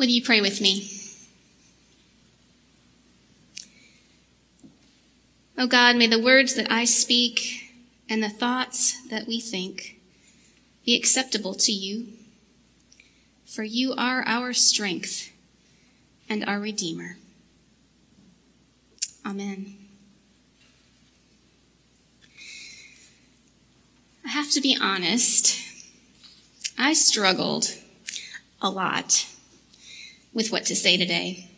Would you pray with me? Oh God, may the words that I speak and the thoughts that we think be acceptable to you, for you are our strength and our Redeemer. Amen. I have to be honest, I struggled a lot with what to say today.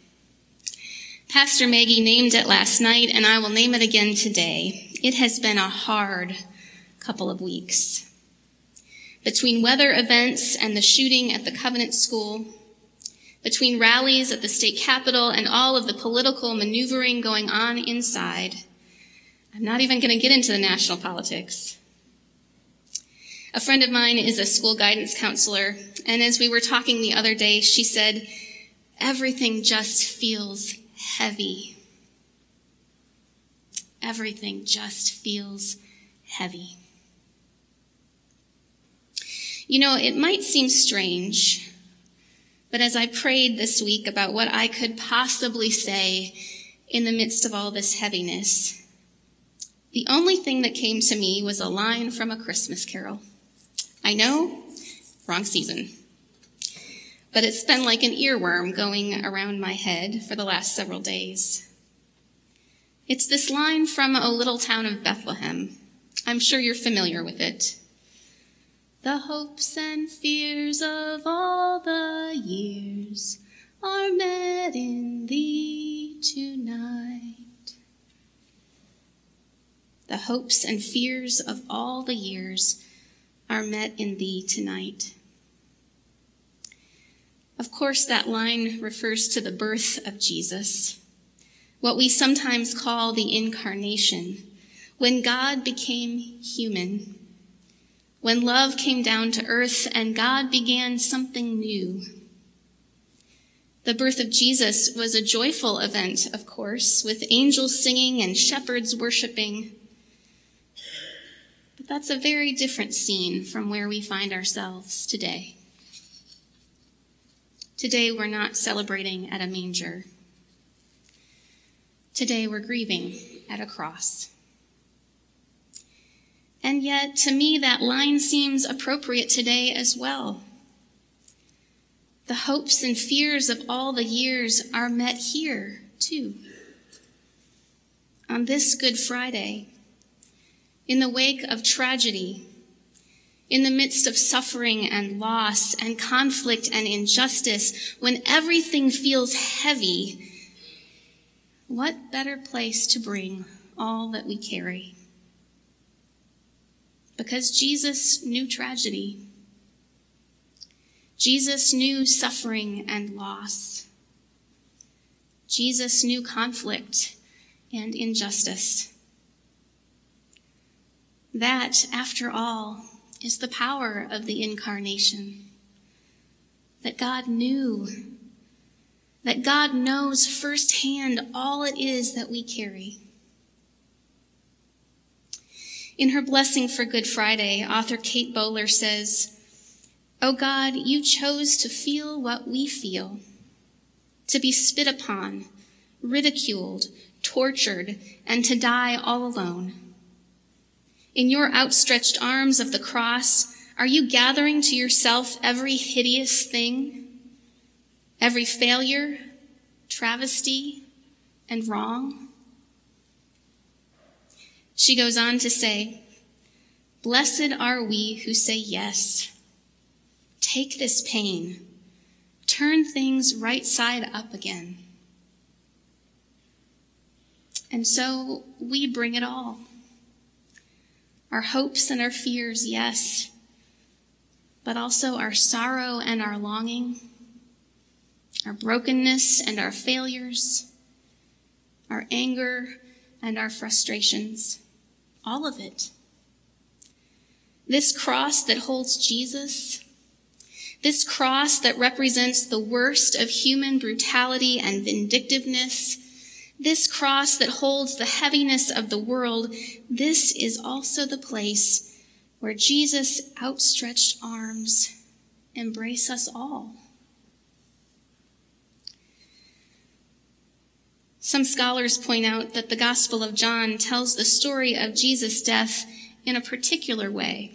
Pastor Maggie named it last night, and I will name it again today. It has been a hard couple of weeks. Between weather events and the shooting at the Covenant School, between rallies at the state capitol and all of the political maneuvering going on inside, I'm not even going to get into the national politics. A friend of mine is a school guidance counselor, and as we were talking the other day, she said, everything just feels heavy. Everything just feels heavy. You know, it might seem strange, but as I prayed this week about what I could possibly say in the midst of all this heaviness, the only thing that came to me was a line from a Christmas carol. I know, wrong season but it's been like an earworm going around my head for the last several days. It's this line from O Little Town of Bethlehem. I'm sure you're familiar with it. The hopes and fears of all the years are met in thee tonight. The hopes and fears of all the years are met in thee tonight. Of course, that line refers to the birth of Jesus, what we sometimes call the incarnation, when God became human, when love came down to earth and God began something new. The birth of Jesus was a joyful event, of course, with angels singing and shepherds worshiping. But that's a very different scene from where we find ourselves today. Today we're not celebrating at a manger. Today we're grieving at a cross. And yet, to me, that line seems appropriate today as well. The hopes and fears of all the years are met here, too. On this Good Friday, in the wake of tragedy in the midst of suffering and loss and conflict and injustice, when everything feels heavy, what better place to bring all that we carry? Because Jesus knew tragedy. Jesus knew suffering and loss. Jesus knew conflict and injustice. That, after all, is the power of the incarnation. That God knew, that God knows firsthand all it is that we carry. In her blessing for Good Friday, author Kate Bowler says, Oh God, you chose to feel what we feel, to be spit upon, ridiculed, tortured, and to die all alone. In your outstretched arms of the cross, are you gathering to yourself every hideous thing, every failure, travesty, and wrong? She goes on to say, Blessed are we who say yes. Take this pain, turn things right side up again. And so we bring it all our hopes and our fears, yes, but also our sorrow and our longing, our brokenness and our failures, our anger and our frustrations, all of it. This cross that holds Jesus, this cross that represents the worst of human brutality and vindictiveness, this cross that holds the heaviness of the world, this is also the place where Jesus' outstretched arms embrace us all. Some scholars point out that the Gospel of John tells the story of Jesus' death in a particular way.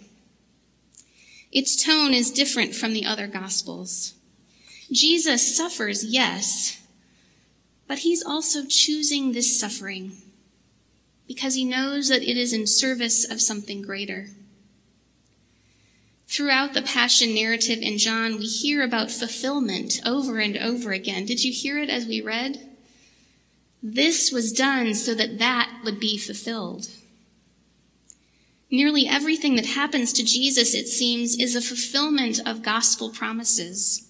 Its tone is different from the other Gospels. Jesus suffers, yes, but he's also choosing this suffering because he knows that it is in service of something greater. Throughout the Passion narrative in John, we hear about fulfillment over and over again. Did you hear it as we read? This was done so that that would be fulfilled. Nearly everything that happens to Jesus, it seems, is a fulfillment of gospel promises.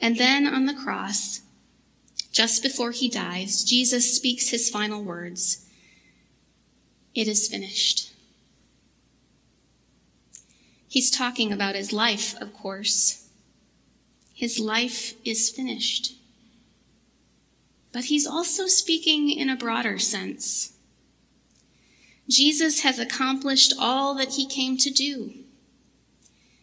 And then on the cross, just before he dies, Jesus speaks his final words It is finished. He's talking about his life, of course. His life is finished. But he's also speaking in a broader sense. Jesus has accomplished all that he came to do.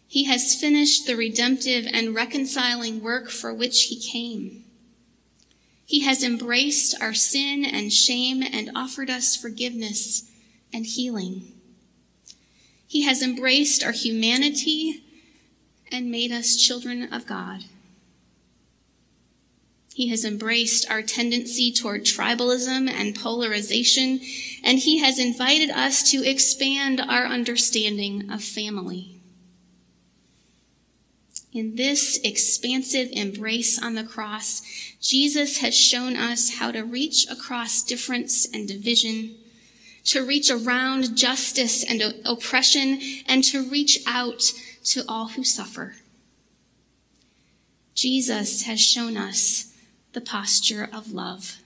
He has finished the redemptive and reconciling work for which he came. He has embraced our sin and shame and offered us forgiveness and healing. He has embraced our humanity and made us children of God. He has embraced our tendency toward tribalism and polarization, and he has invited us to expand our understanding of family. In this expansive embrace on the cross, Jesus has shown us how to reach across difference and division, to reach around justice and oppression, and to reach out to all who suffer. Jesus has shown us the posture of love.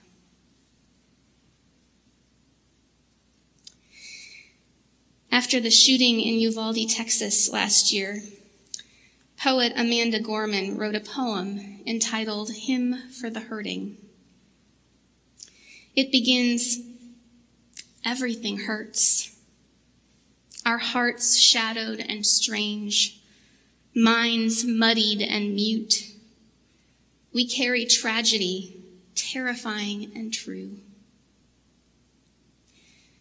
After the shooting in Uvalde, Texas last year, poet Amanda Gorman wrote a poem entitled Hymn for the Hurting. It begins, Everything hurts. Our hearts shadowed and strange, minds muddied and mute we carry tragedy, terrifying and true.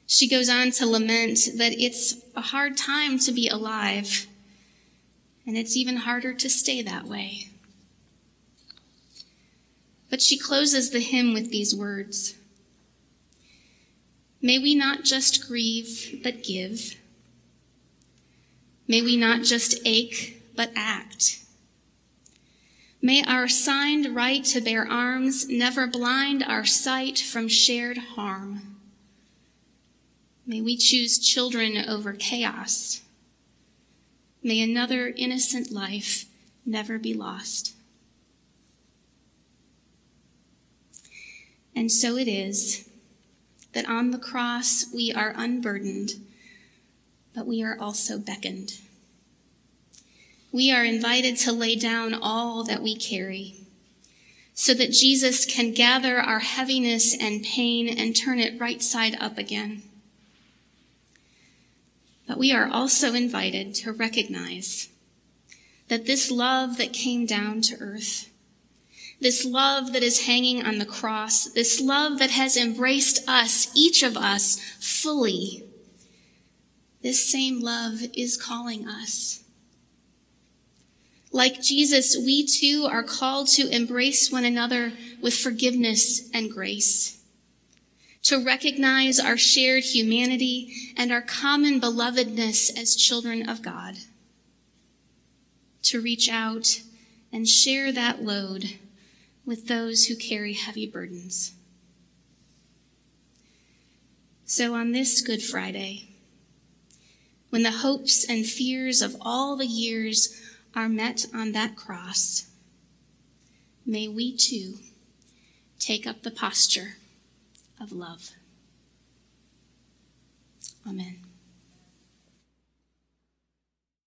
She goes on to lament that it's a hard time to be alive, and it's even harder to stay that way. But she closes the hymn with these words May we not just grieve, but give. May we not just ache, but act. May our signed right to bear arms never blind our sight from shared harm. May we choose children over chaos. May another innocent life never be lost. And so it is that on the cross we are unburdened, but we are also beckoned we are invited to lay down all that we carry so that Jesus can gather our heaviness and pain and turn it right side up again. But we are also invited to recognize that this love that came down to earth, this love that is hanging on the cross, this love that has embraced us, each of us, fully, this same love is calling us. Like Jesus, we too are called to embrace one another with forgiveness and grace, to recognize our shared humanity and our common belovedness as children of God, to reach out and share that load with those who carry heavy burdens. So on this Good Friday, when the hopes and fears of all the years are met on that cross, may we too take up the posture of love. Amen.